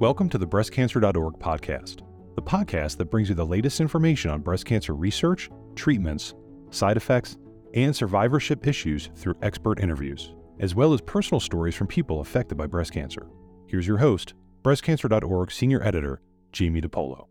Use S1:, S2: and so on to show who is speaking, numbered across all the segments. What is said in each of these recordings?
S1: Welcome to the BreastCancer.org podcast, the podcast that brings you the latest information on breast cancer research, treatments, side effects, and survivorship issues through expert interviews, as well as personal stories from people affected by breast cancer. Here's your host, BreastCancer.org Senior Editor, Jamie DePolo.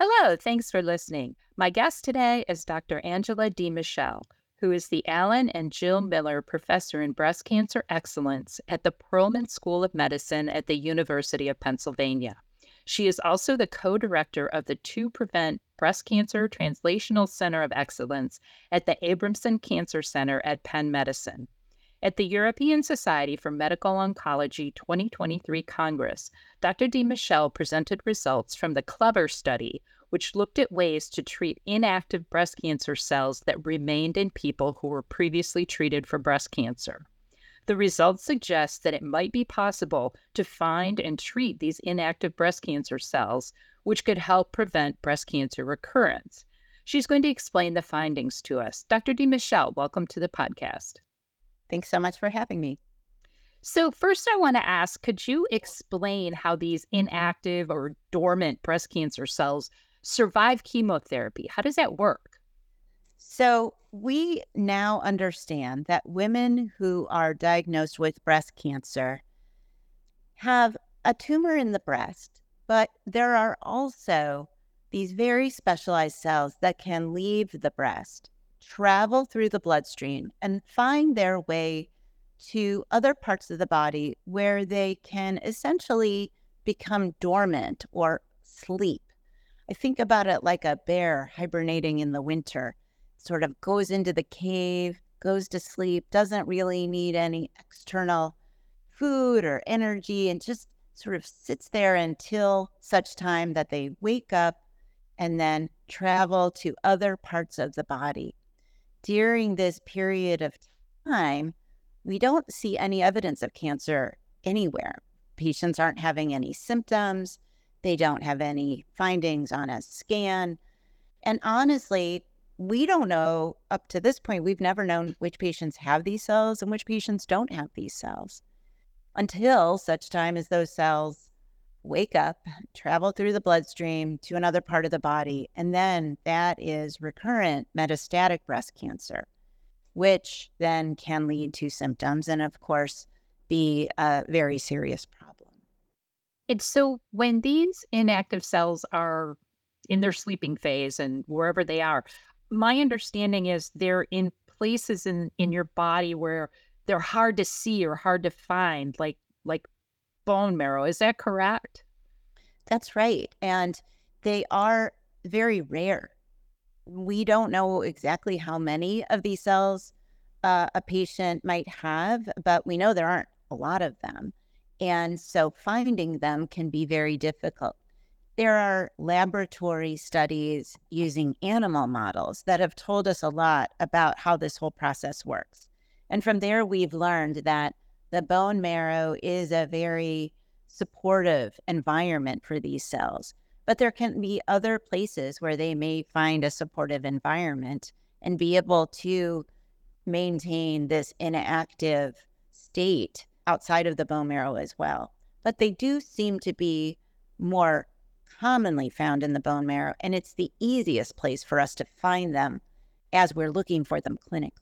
S2: Hello, thanks for listening. My guest today is Dr. Angela DeMichele, who is the Alan and Jill Miller Professor in Breast Cancer Excellence at the Perelman School of Medicine at the University of Pennsylvania. She is also the co director of the To Prevent Breast Cancer Translational Center of Excellence at the Abramson Cancer Center at Penn Medicine. At the European Society for Medical Oncology 2023 Congress, Dr. DeMichele presented results from the CLEVER study, which looked at ways to treat inactive breast cancer cells that remained in people who were previously treated for breast cancer. The results suggest that it might be possible to find and treat these inactive breast cancer cells, which could help prevent breast cancer recurrence. She's going to explain the findings to us. Dr. DeMichele, welcome to the podcast.
S3: Thanks so much for having me.
S2: So, first, I want to ask could you explain how these inactive or dormant breast cancer cells survive chemotherapy? How does that work?
S3: So, we now understand that women who are diagnosed with breast cancer have a tumor in the breast, but there are also these very specialized cells that can leave the breast travel through the bloodstream and find their way to other parts of the body where they can essentially become dormant or sleep. I think about it like a bear hibernating in the winter, sort of goes into the cave, goes to sleep, doesn't really need any external food or energy, and just sort of sits there until such time that they wake up and then travel to other parts of the body during this period of time, we don't see any evidence of cancer anywhere. Patients aren't having any symptoms, they don't have any findings on a scan. And honestly, we don't know up to this point, we've never known which patients have these cells and which patients don't have these cells until such time as those cells wake up, travel through the bloodstream to another part of the body, and then that is recurrent metastatic breast cancer, which then can lead to symptoms and, of course, be a very serious problem.
S2: And so, when these inactive cells are in their sleeping phase and wherever they are, my understanding is they're in places in, in your body where they're hard to see or hard to find, like like bone marrow. Is that correct?
S3: That's right. And they are very rare. We don't know exactly how many of these cells uh, a patient might have, but we know there aren't a lot of them. And so finding them can be very difficult. There are laboratory studies using animal models that have told us a lot about how this whole process works. And from there, we've learned that the bone marrow is a very supportive environment for these cells. But there can be other places where they may find a supportive environment and be able to maintain this inactive state outside of the bone marrow as well. But they do seem to be more commonly found in the bone marrow, and it's the easiest place for us to find them as we're looking for them clinically.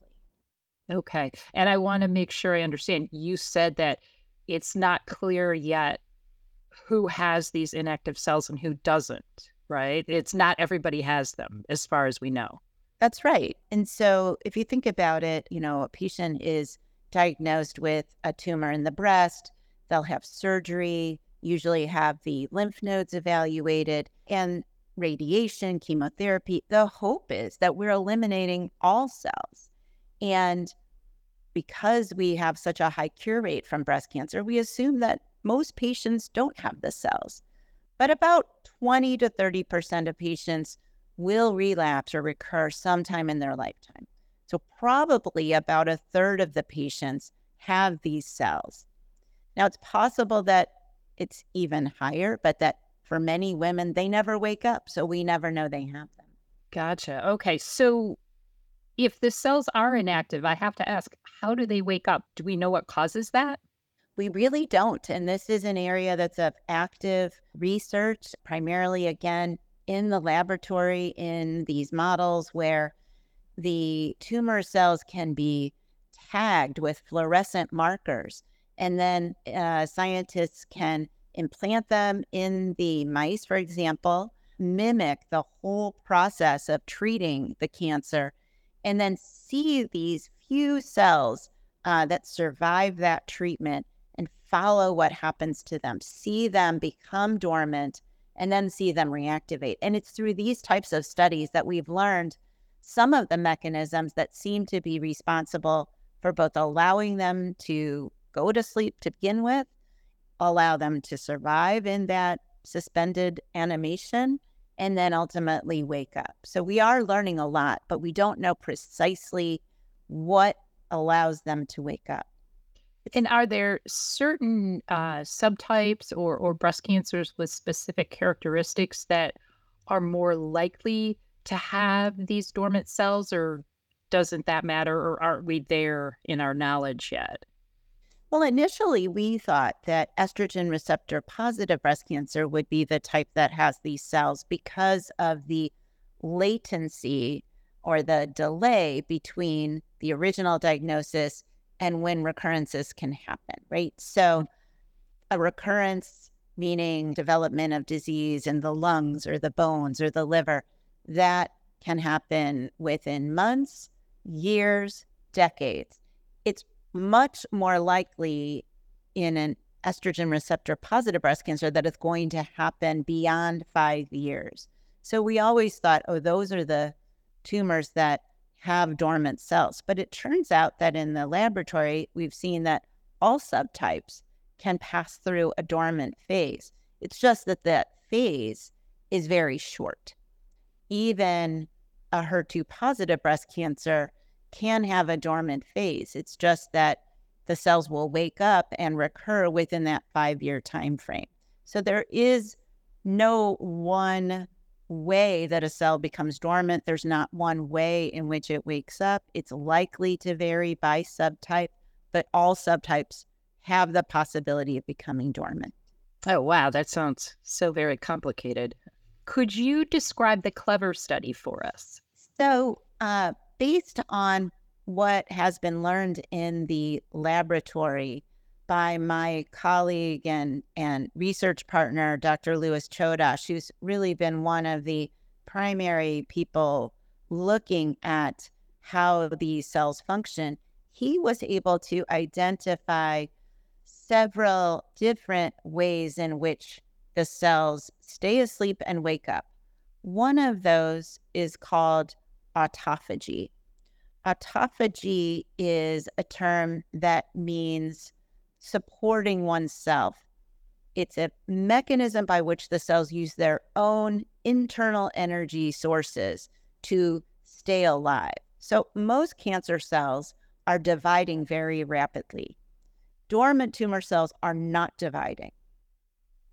S2: Okay. And I want to make sure I understand. You said that it's not clear yet who has these inactive cells and who doesn't, right? It's not everybody has them as far as we know.
S3: That's right. And so if you think about it, you know, a patient is diagnosed with a tumor in the breast, they'll have surgery, usually have the lymph nodes evaluated, and radiation, chemotherapy. The hope is that we're eliminating all cells. And because we have such a high cure rate from breast cancer, we assume that most patients don't have the cells. But about 20 to 30% of patients will relapse or recur sometime in their lifetime. So, probably about a third of the patients have these cells. Now, it's possible that it's even higher, but that for many women, they never wake up. So, we never know they have them.
S2: Gotcha. Okay. So, if the cells are mm-hmm. inactive, I have to ask, how do they wake up? Do we know what causes that?
S3: we really don't. And this is an area that's of active research, primarily again in the laboratory in these models where the tumor cells can be tagged with fluorescent markers. And then uh, scientists can implant them in the mice, for example, mimic the whole process of treating the cancer, and then see these few cells uh, that survive that treatment and follow what happens to them, see them become dormant, and then see them reactivate. And it's through these types of studies that we've learned some of the mechanisms that seem to be responsible for both allowing them to go to sleep to begin with, allow them to survive in that suspended animation, and then ultimately wake up. So we are learning a lot, but we don't know precisely what allows them to wake up.
S2: And are there certain uh, subtypes or, or breast cancers with specific characteristics that are more likely to have these dormant cells, or doesn't that matter, or aren't we there in our knowledge yet?
S3: Well, initially, we thought that estrogen receptor positive breast cancer would be the type that has these cells because of the latency or the delay between the original diagnosis and when recurrences can happen, right? So, mm. a recurrence meaning development of disease in the lungs or the bones or the liver, that can happen within months, years, decades. It's much more likely in an estrogen receptor positive breast cancer that it's going to happen beyond five years. So we always thought, oh, those are the tumors that have dormant cells. But it turns out that in the laboratory, we've seen that all subtypes can pass through a dormant phase. It's just that that phase is very short. Even a HER2 positive breast cancer can have a dormant phase. It's just that the cells will wake up and recur within that five year time frame. So there is no one way that a cell becomes dormant. There's not one way in which it wakes up. It's likely to vary by subtype, but all subtypes have the possibility of becoming dormant.
S2: Oh, wow. That sounds so very complicated. Could you describe the CLEVER study for us?
S3: So, uh, based on what has been learned in the laboratory, by my colleague and, and research partner, Dr. Louis Chodosh, who's really been one of the primary people looking at how these cells function. He was able to identify several different ways in which the cells stay asleep and wake up. One of those is called autophagy. Autophagy is a term that means supporting oneself. It's a mechanism by which the cells use their own internal energy sources to stay alive. So, most cancer cells are dividing very rapidly. Dormant tumor cells are not dividing.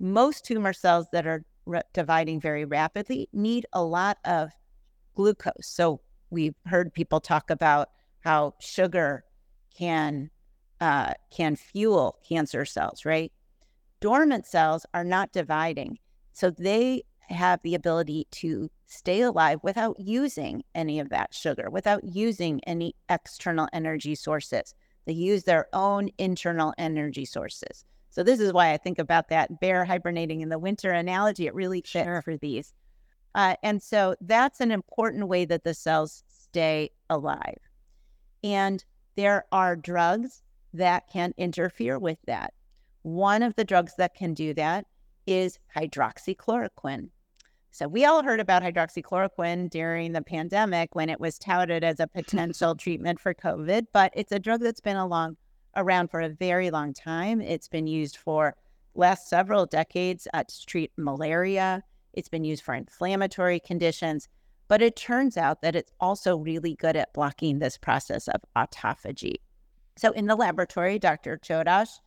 S3: Most tumor cells that are re- dividing very rapidly need a lot of glucose. So, we've heard people talk about how sugar can uh, can fuel cancer cells, right? Dormant cells are not dividing. So they have the ability to stay alive without using any of that sugar, without using any external energy sources. They use their own internal energy sources. So this is why I think about that bear hibernating in the winter analogy. It really fits sure. for these. Uh, and so that's an important way that the cells stay alive. And there are drugs that can interfere with that. One of the drugs that can do that is hydroxychloroquine. So, we all heard about hydroxychloroquine during the pandemic when it was touted as a potential treatment for COVID, but it's a drug that's been along, around for a very long time. It's been used for last several decades uh, to treat malaria. It's been used for inflammatory conditions, but it turns out that it's also really good at blocking this process of autophagy. So in the laboratory, Dr. Chodosh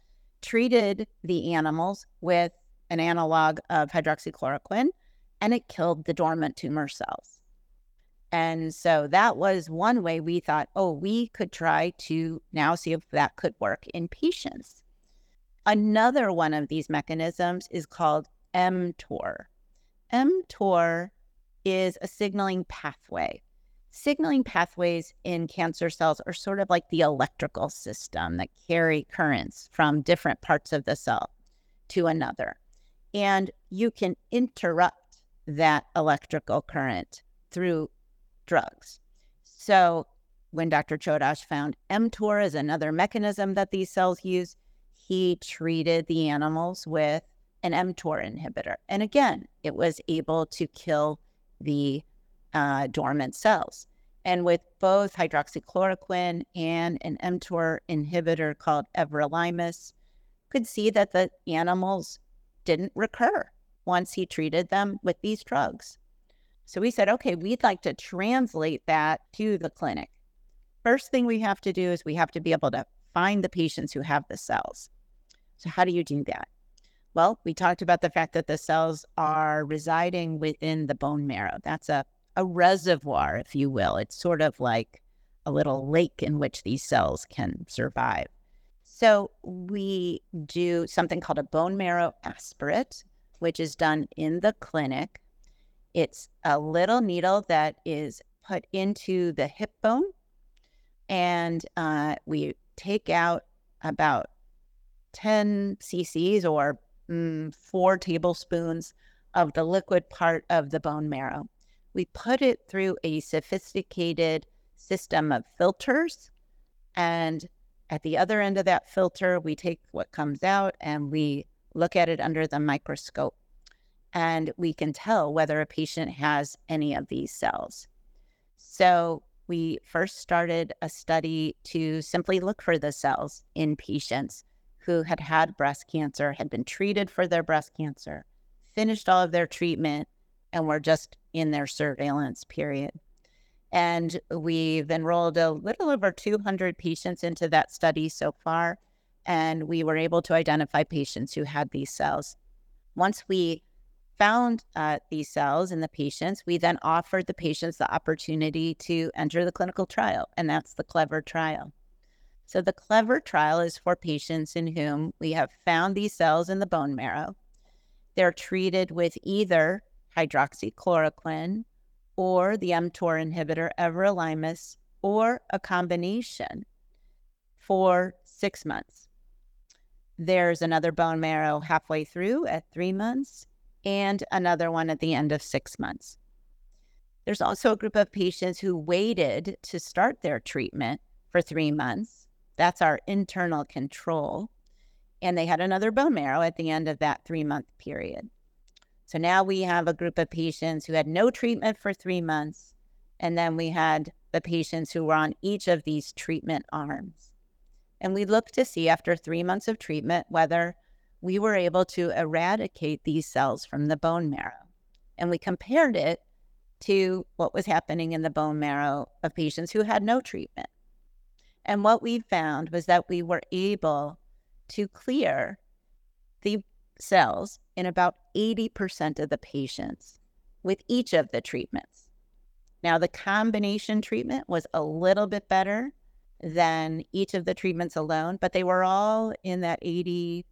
S3: treated the animals with an analog of hydroxychloroquine and it killed the dormant tumor cells. And so that was one way we thought, oh, we could try to now see if that could work in patients. Another one of these mechanisms is called mTOR. mTOR is a signaling pathway. Signaling pathways in cancer cells are sort of like the electrical system that carry currents from different parts of the cell to another. And you can interrupt that electrical current through drugs. So when Dr. Chodosh found mTOR as another mechanism that these cells use, he treated the animals with an mTOR inhibitor. And again, it was able to kill the uh, dormant cells. And with both hydroxychloroquine and an mTOR inhibitor called everolimus, could see that the animals didn't recur once he treated them with these drugs. So we said, okay, we'd like to translate that to the clinic. First thing we have to do is we have to be able to find the patients who have the cells. So, how do you do that? Well, we talked about the fact that the cells are residing within the bone marrow. That's a, a reservoir, if you will. It's sort of like a little lake in which these cells can survive. So, we do something called a bone marrow aspirate, which is done in the clinic. It's a little needle that is put into the hip bone, and uh, we take out about 10 cc's or mm, four tablespoons of the liquid part of the bone marrow. We put it through a sophisticated system of filters. And at the other end of that filter, we take what comes out and we look at it under the microscope and we can tell whether a patient has any of these cells. So we first started a study to simply look for the cells in patients who had had breast cancer, had been treated for their breast cancer, finished all of their treatment, and were just in their surveillance period. And we've enrolled a little over 200 patients into that study so far. And we were able to identify patients who had these cells. Once we found uh, these cells in the patients, we then offered the patients the opportunity to enter the clinical trial, and that's the CLEVER trial. So, the CLEVER trial is for patients in whom we have found these cells in the bone marrow. They're treated with either hydroxychloroquine or the mTOR inhibitor everolimus or a combination for six months. There's another bone marrow halfway through at three months and another one at the end of six months. There's also a group of patients who waited to start their treatment for three months. That's our internal control. And they had another bone marrow at the end of that three month period. So now we have a group of patients who had no treatment for three months. And then we had the patients who were on each of these treatment arms. And we looked to see after three months of treatment whether we were able to eradicate these cells from the bone marrow. And we compared it to what was happening in the bone marrow of patients who had no treatment. And what we found was that we were able to clear the cells in about 80% of the patients with each of the treatments. Now, the combination treatment was a little bit better than each of the treatments alone, but they were all in that 80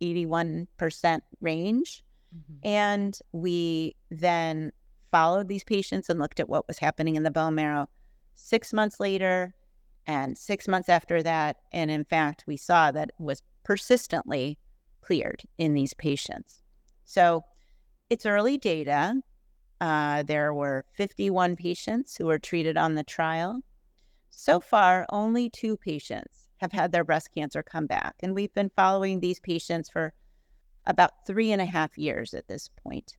S3: 81% range. Mm-hmm. And we then followed these patients and looked at what was happening in the bone marrow six months later and six months after that. And in fact, we saw that it was persistently cleared in these patients. So it's early data. Uh, there were 51 patients who were treated on the trial. So far, only two patients have had their breast cancer come back. And we've been following these patients for about three and a half years at this point.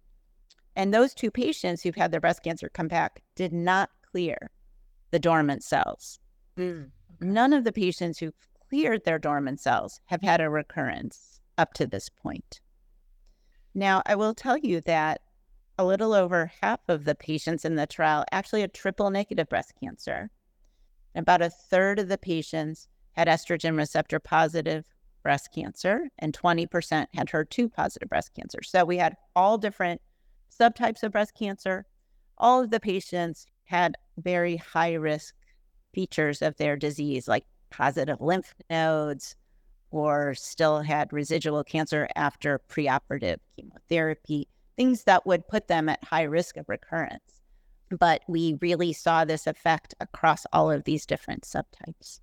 S3: And those two patients who've had their breast cancer come back did not clear the dormant cells. Mm. None of the patients who cleared their dormant cells have had a recurrence up to this point. Now, I will tell you that a little over half of the patients in the trial actually had triple negative breast cancer. About a third of the patients had estrogen receptor positive breast cancer, and 20% had HER2 positive breast cancer. So we had all different subtypes of breast cancer. All of the patients had very high risk features of their disease, like positive lymph nodes, or still had residual cancer after preoperative chemotherapy, things that would put them at high risk of recurrence. But we really saw this effect across all of these different subtypes.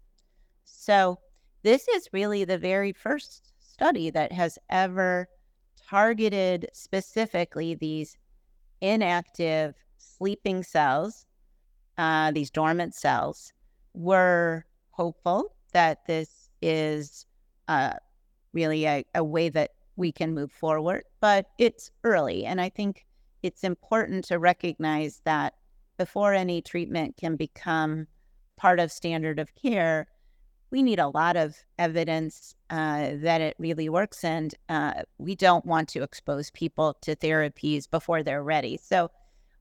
S3: So, this is really the very first study that has ever targeted specifically these inactive sleeping cells, uh, these dormant cells. We're hopeful that this is uh, really a, a way that we can move forward, but it's early. And I think it's important to recognize that before any treatment can become part of standard of care, we need a lot of evidence uh, that it really works. And uh, we don't want to expose people to therapies before they're ready. So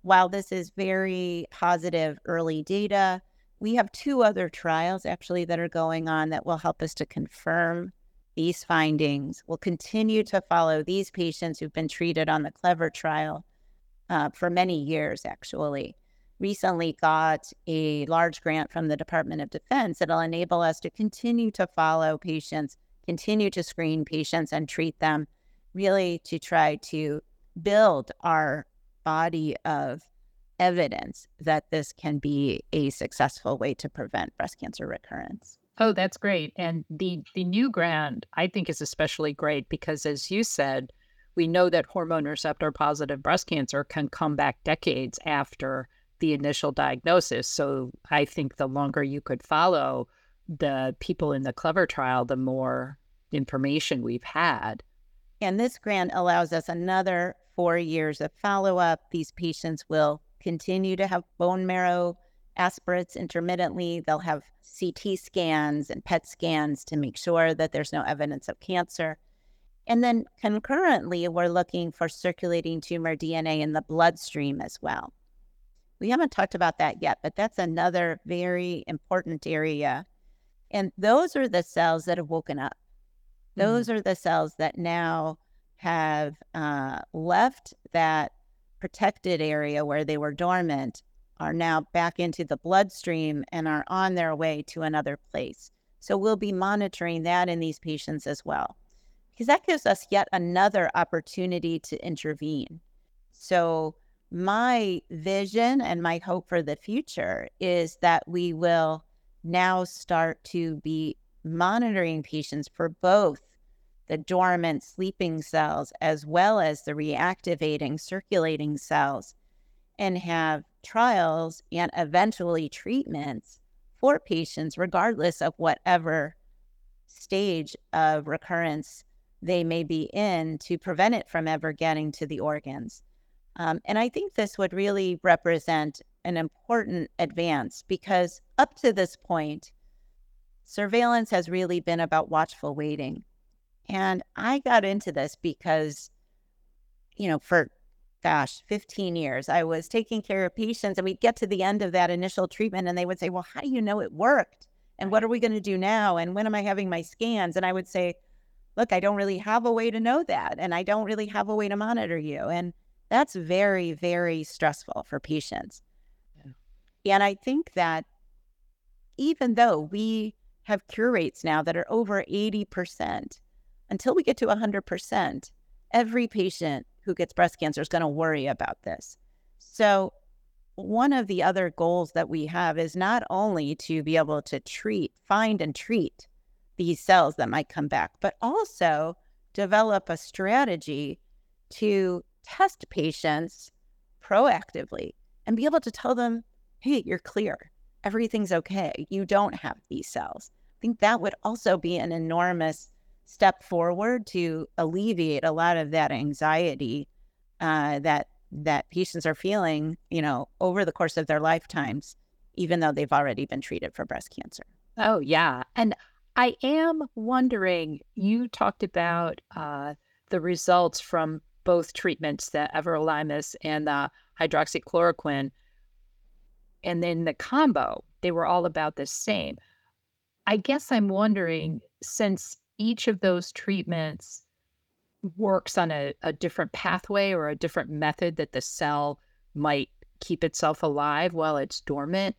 S3: while this is very positive early data, we have two other trials actually that are going on that will help us to confirm these findings. We'll continue to follow these patients who've been treated on the CLEVER trial uh, for many years, actually. Recently got a large grant from the Department of Defense that'll enable us to continue to follow patients, continue to screen patients and treat them, really to try to build our body of evidence that this can be a successful way to prevent breast cancer recurrence.
S2: Oh, that's great. And the the new grant I think is especially great because as you said, we know that hormone receptor positive breast cancer can come back decades after the initial diagnosis. So I think the longer you could follow the people in the Clever trial, the more information we've had.
S3: And this grant allows us another four years of follow up. These patients will continue to have bone marrow aspirates intermittently. They'll have CT scans and PET scans to make sure that there's no evidence of cancer. And then concurrently, we're looking for circulating tumor DNA in the bloodstream as well. We haven't talked about that yet, but that's another very important area. And those are the cells that have woken up. Those mm. are the cells that now have uh, left that protected area where they were dormant are now back into the bloodstream and are on their way to another place. So we'll be monitoring that in these patients as well, because that gives us yet another opportunity to intervene. So, my vision and my hope for the future is that we will now start to be monitoring patients for both the dormant sleeping cells as well as the reactivating circulating cells and have trials and eventually treatments for patients, regardless of whatever stage of recurrence they may be in, to prevent it from ever getting to the organs. Um, and I think this would really represent an important advance because up to this point, surveillance has really been about watchful waiting. And I got into this because, you know, for gosh, 15 years, I was taking care of patients and we'd get to the end of that initial treatment and they would say, Well, how do you know it worked? And what are we going to do now? And when am I having my scans? And I would say, Look, I don't really have a way to know that. And I don't really have a way to monitor you. And that's very, very stressful for patients. Yeah. And I think that even though we have cure rates now that are over 80%, until we get to 100%, every patient who gets breast cancer is going to worry about this. So, one of the other goals that we have is not only to be able to treat, find and treat these cells that might come back, but also develop a strategy to test patients proactively and be able to tell them, hey, you're clear. Everything's okay. You don't have these cells. I think that would also be an enormous step forward to alleviate a lot of that anxiety uh, that that patients are feeling, you know, over the course of their lifetimes, even though they've already been treated for breast cancer.
S2: Oh yeah, and I am wondering. You talked about uh, the results from both treatments, the everolimus and the hydroxychloroquine, and then the combo. They were all about the same. I guess I'm wondering, since each of those treatments works on a, a different pathway or a different method that the cell might keep itself alive while it's dormant,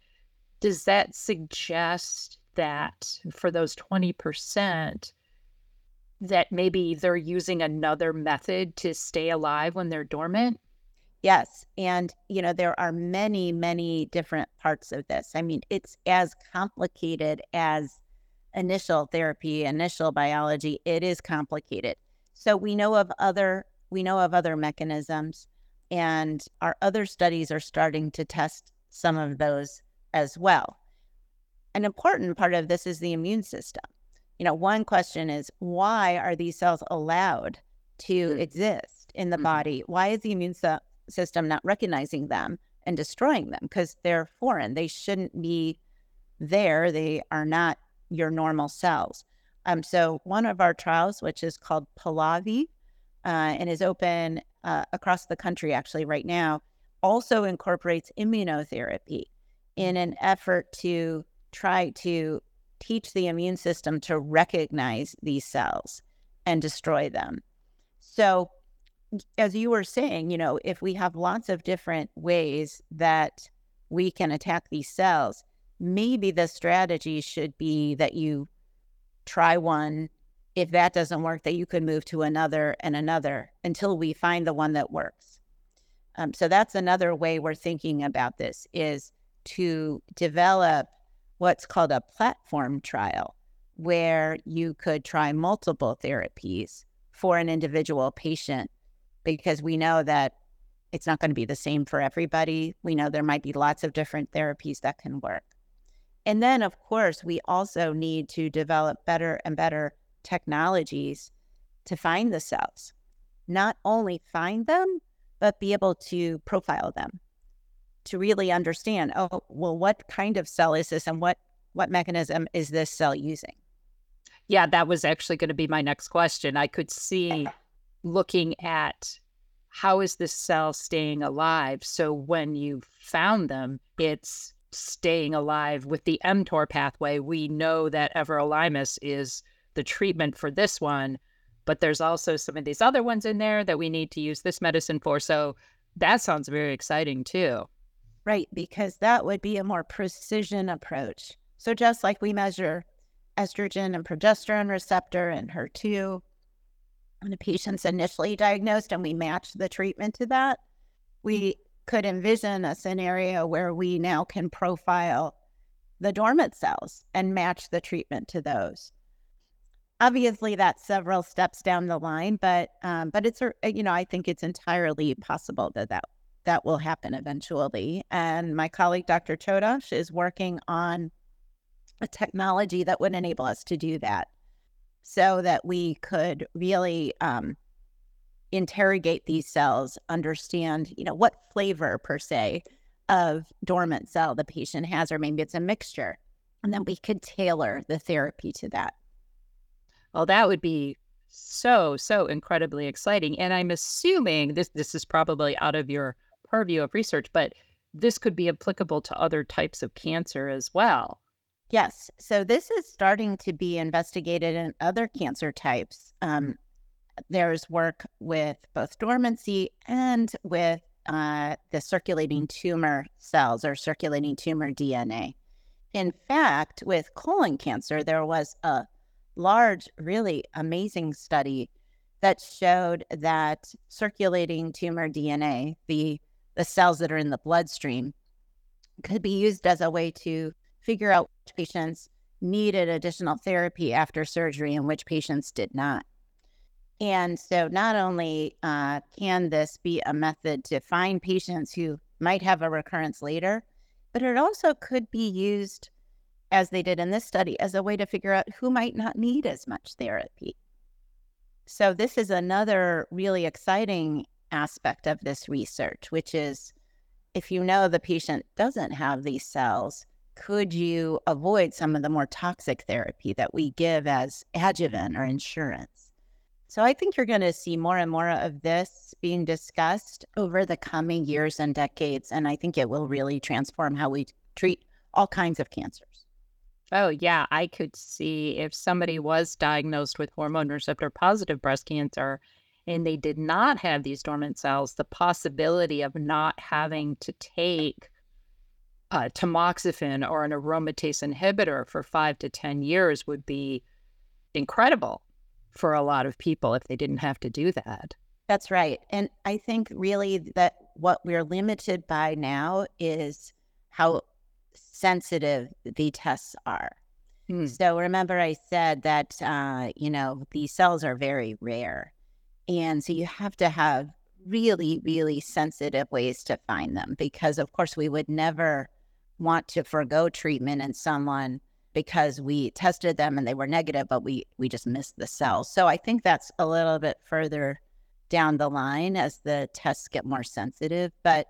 S2: does that suggest that for those 20%, that maybe they're using another method to stay alive when they're dormant?
S3: Yes. And, you know, there are many, many different parts of this. I mean, it's as complicated as initial therapy, initial biology. It is complicated. So we know of other we know of other mechanisms and our other studies are starting to test some of those as well. An important part of this is the immune system. You know, one question is why are these cells allowed to mm. exist in the mm-hmm. body? Why is the immune system not recognizing them and destroying them? Because they're foreign. They shouldn't be there. They are not your normal cells. Um, so one of our trials, which is called PALAVY, uh, and is open uh, across the country actually right now, also incorporates immunotherapy in an effort to try to teach the immune system to recognize these cells and destroy them. So, as you were saying, you know, if we have lots of different ways that we can attack these cells, maybe the strategy should be that you try one. If that doesn't work, that you could move to another and another until we find the one that works. Um, so that's another way we're thinking about this is to develop what's called a platform trial, where you could try multiple therapies for an individual patient, because we know that it's not going to be the same for everybody. We know there might be lots of different therapies that can work. And then, of course, we also need to develop better and better technologies to find the cells. Not only find them, but be able to profile them to really understand, oh, well, what kind of cell is this and what what mechanism is this cell using?
S2: Yeah, that was actually going to be my next question. I could see looking at how is this cell staying alive? So when you found them, it's staying alive with the mTOR pathway. We know that everolimus is the treatment for this one, but there's also some of these other ones in there that we need to use this medicine for. So that sounds very exciting too.
S3: Right, because that would be a more precision approach. So just like we measure estrogen and progesterone receptor and HER2 when a patient's initially diagnosed and we match the treatment to that, we could envision a scenario where we now can profile the dormant cells and match the treatment to those. Obviously, that's several steps down the line, but um, but it's you know I think it's entirely possible that that that will happen eventually. And my colleague Dr. Chodosh is working on a technology that would enable us to do that, so that we could really um, interrogate these cells, understand, you know, what flavor per se of dormant cell the patient has, or maybe it's a mixture. And then we could tailor the therapy to that.
S2: Well, that would be so, so incredibly exciting. And I'm assuming this this is probably out of your purview of research, but this could be applicable to other types of cancer as well.
S3: Yes. So this is starting to be investigated in other cancer types. Um, there's work with both dormancy and with uh, the circulating tumor cells or circulating tumor DNA. In fact, with colon cancer, there was a large, really amazing study that showed that circulating tumor DNA, the, the cells that are in the bloodstream, could be used as a way to figure out which patients needed additional therapy after surgery and which patients did not. And so, not only uh, can this be a method to find patients who might have a recurrence later, but it also could be used, as they did in this study, as a way to figure out who might not need as much therapy. So, this is another really exciting aspect of this research, which is if you know the patient doesn't have these cells, could you avoid some of the more toxic therapy that we give as adjuvant or insurance? So I think you're going to see more and more of this being discussed over the coming years and decades. And I think it will really transform how we treat all kinds of cancers.
S2: Oh, yeah. I could see if somebody was diagnosed with hormone receptor positive breast cancer and they did not have these dormant cells, the possibility of not having to take uh, tamoxifen or an aromatase inhibitor for five to 10 years would be incredible for a lot of people if they didn't have to do that.
S3: That's right. And I think really that what we're limited by now is how sensitive the tests are.
S2: Hmm.
S3: So remember, I said that, uh, you know, these cells are very rare. And so you have to have really, really sensitive ways to find them because, of course, we would never want to forego treatment in someone because we tested them and they were negative, but we we just missed the cells. So I think that's a little bit further down the line as the tests get more sensitive. But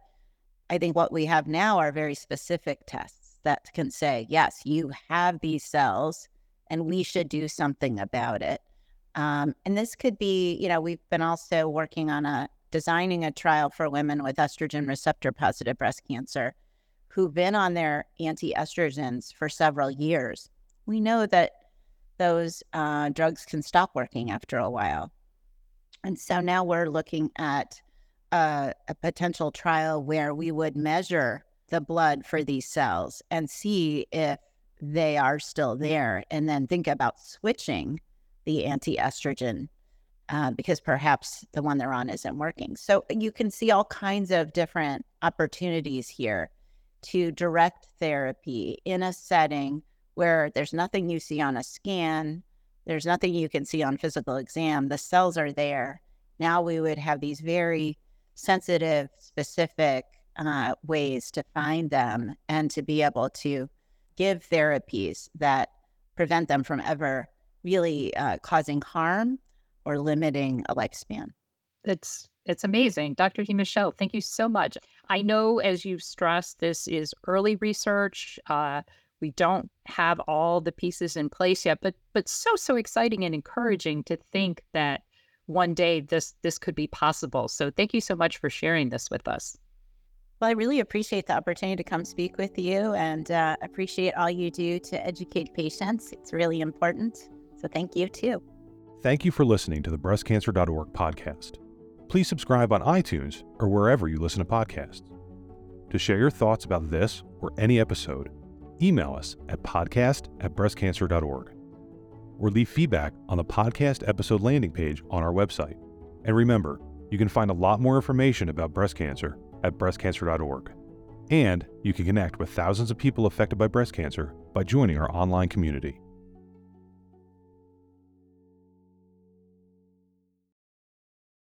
S3: I think what we have now are very specific tests that can say, yes, you have these cells and we should do something about it. Um, and this could be, you know, we've been also working on a designing a trial for women with estrogen receptor positive breast cancer who've been on their anti estrogens for several years. We know that those uh, drugs can stop working after a while. And so now we're looking at uh, a potential trial where we would measure the blood for these cells and see if they are still there, and then think about switching the anti estrogen uh, because perhaps the one they're on isn't working. So you can see all kinds of different opportunities here to direct therapy in a setting where there's nothing you see on a scan, there's nothing you can see on physical exam, the cells are there. Now we would have these very sensitive, specific uh, ways to find them and to be able to give therapies that prevent them from ever really uh, causing harm or limiting a lifespan.
S2: It's it's amazing. Dr. Michelle, thank you so much. I know, as you've stressed, this is early research. Uh, we don't have all the pieces in place yet, but but so so exciting and encouraging to think that one day this this could be possible. So thank you so much for sharing this with us.
S3: Well, I really appreciate the opportunity to come speak with you and uh, appreciate all you do to educate patients. It's really important. So thank you too.
S1: Thank you for listening to the breastcancer.org podcast. Please subscribe on iTunes or wherever you listen to podcasts. To share your thoughts about this or any episode, email us at podcast at breastcancer.org or leave feedback on the podcast episode landing page on our website. And remember, you can find a lot more information about breast cancer at breastcancer.org. And you can connect with thousands of people affected by breast cancer by joining our online community.